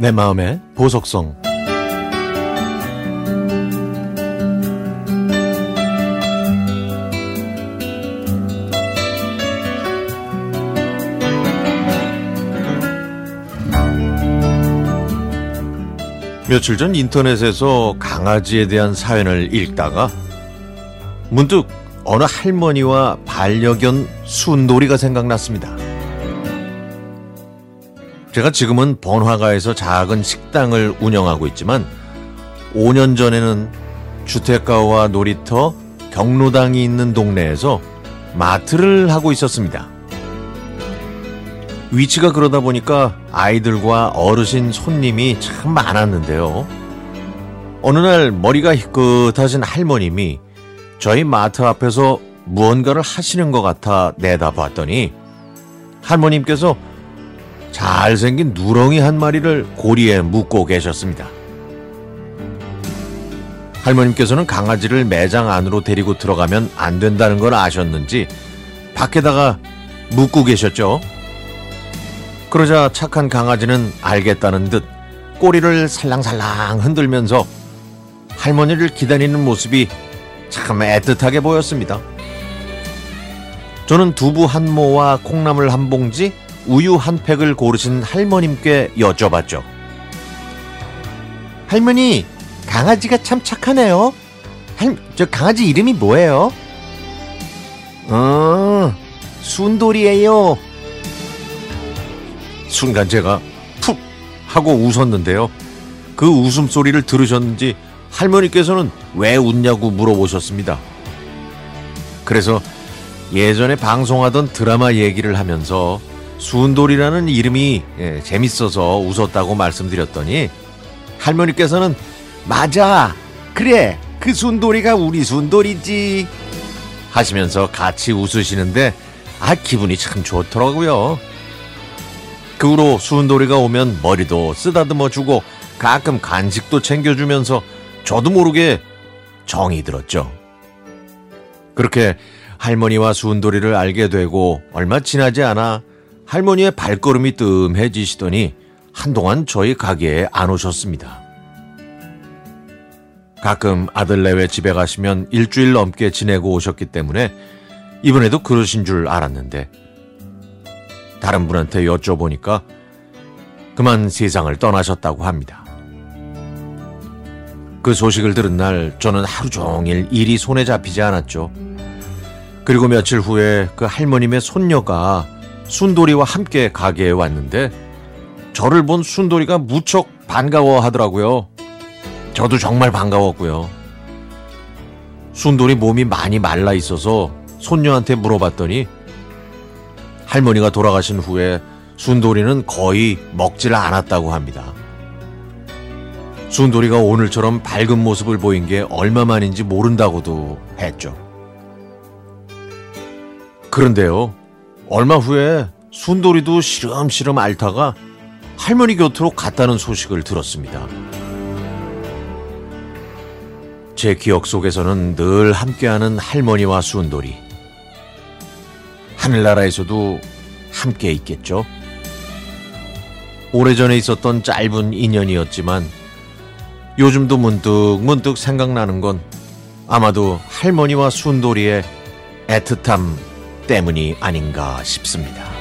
내 마음의 보석성 며칠 전 인터넷에서 강아지에 대한 사연을 읽다가 문득 어느 할머니와 반려견 순돌이가 생각났습니다. 제가 지금은 번화가에서 작은 식당을 운영하고 있지만 5년 전에는 주택가와 놀이터, 경로당이 있는 동네에서 마트를 하고 있었습니다. 위치가 그러다 보니까 아이들과 어르신 손님이 참 많았는데요. 어느 날 머리가 희끗하신 할머님이 저희 마트 앞에서 무언가를 하시는 것 같아 내다봤더니 할머님께서 잘생긴 누렁이 한 마리를 고리에 묶고 계셨습니다. 할머님께서는 강아지를 매장 안으로 데리고 들어가면 안 된다는 걸 아셨는지 밖에다가 묶고 계셨죠. 그러자 착한 강아지는 알겠다는 듯 꼬리를 살랑살랑 흔들면서 할머니를 기다리는 모습이 참 애틋하게 보였습니다. 저는 두부 한 모와 콩나물 한 봉지, 우유 한 팩을 고르신 할머님께 여쭤봤죠. 할머니, 강아지가 참 착하네요. 할, 저 강아지 이름이 뭐예요? 어, 순돌이에요. 순간 제가 푹 하고 웃었는데요. 그 웃음소리를 들으셨는지 할머니께서는 왜 웃냐고 물어보셨습니다. 그래서 예전에 방송하던 드라마 얘기를 하면서 순돌이라는 이름이 예, 재밌어서 웃었다고 말씀드렸더니 할머니께서는 맞아 그래 그 순돌이가 우리 순돌이지 하시면서 같이 웃으시는데 아 기분이 참 좋더라고요. 그 후로 순돌이가 오면 머리도 쓰다듬어 주고 가끔 간식도 챙겨주면서 저도 모르게 정이 들었죠. 그렇게 할머니와 순돌이를 알게 되고 얼마 지나지 않아 할머니의 발걸음이 뜸해지시더니 한동안 저희 가게에 안 오셨습니다. 가끔 아들 내외 집에 가시면 일주일 넘게 지내고 오셨기 때문에 이번에도 그러신 줄 알았는데 다른 분한테 여쭤보니까 그만 세상을 떠나셨다고 합니다. 그 소식을 들은 날 저는 하루 종일 일이 손에 잡히지 않았죠. 그리고 며칠 후에 그 할머님의 손녀가 순돌이와 함께 가게에 왔는데 저를 본 순돌이가 무척 반가워 하더라고요. 저도 정말 반가웠고요. 순돌이 몸이 많이 말라 있어서 손녀한테 물어봤더니 할머니가 돌아가신 후에 순돌이는 거의 먹질 않았다고 합니다. 순돌이가 오늘처럼 밝은 모습을 보인 게 얼마만인지 모른다고도 했죠. 그런데요, 얼마 후에 순돌이도 시름시름 앓다가 할머니 곁으로 갔다는 소식을 들었습니다. 제 기억 속에서는 늘 함께하는 할머니와 순돌이. 하늘나라에서도 함께 있겠죠. 오래전에 있었던 짧은 인연이었지만 요즘도 문득 문득 생각나는 건 아마도 할머니와 순돌이의 애틋함 때문이 아닌가 싶습니다.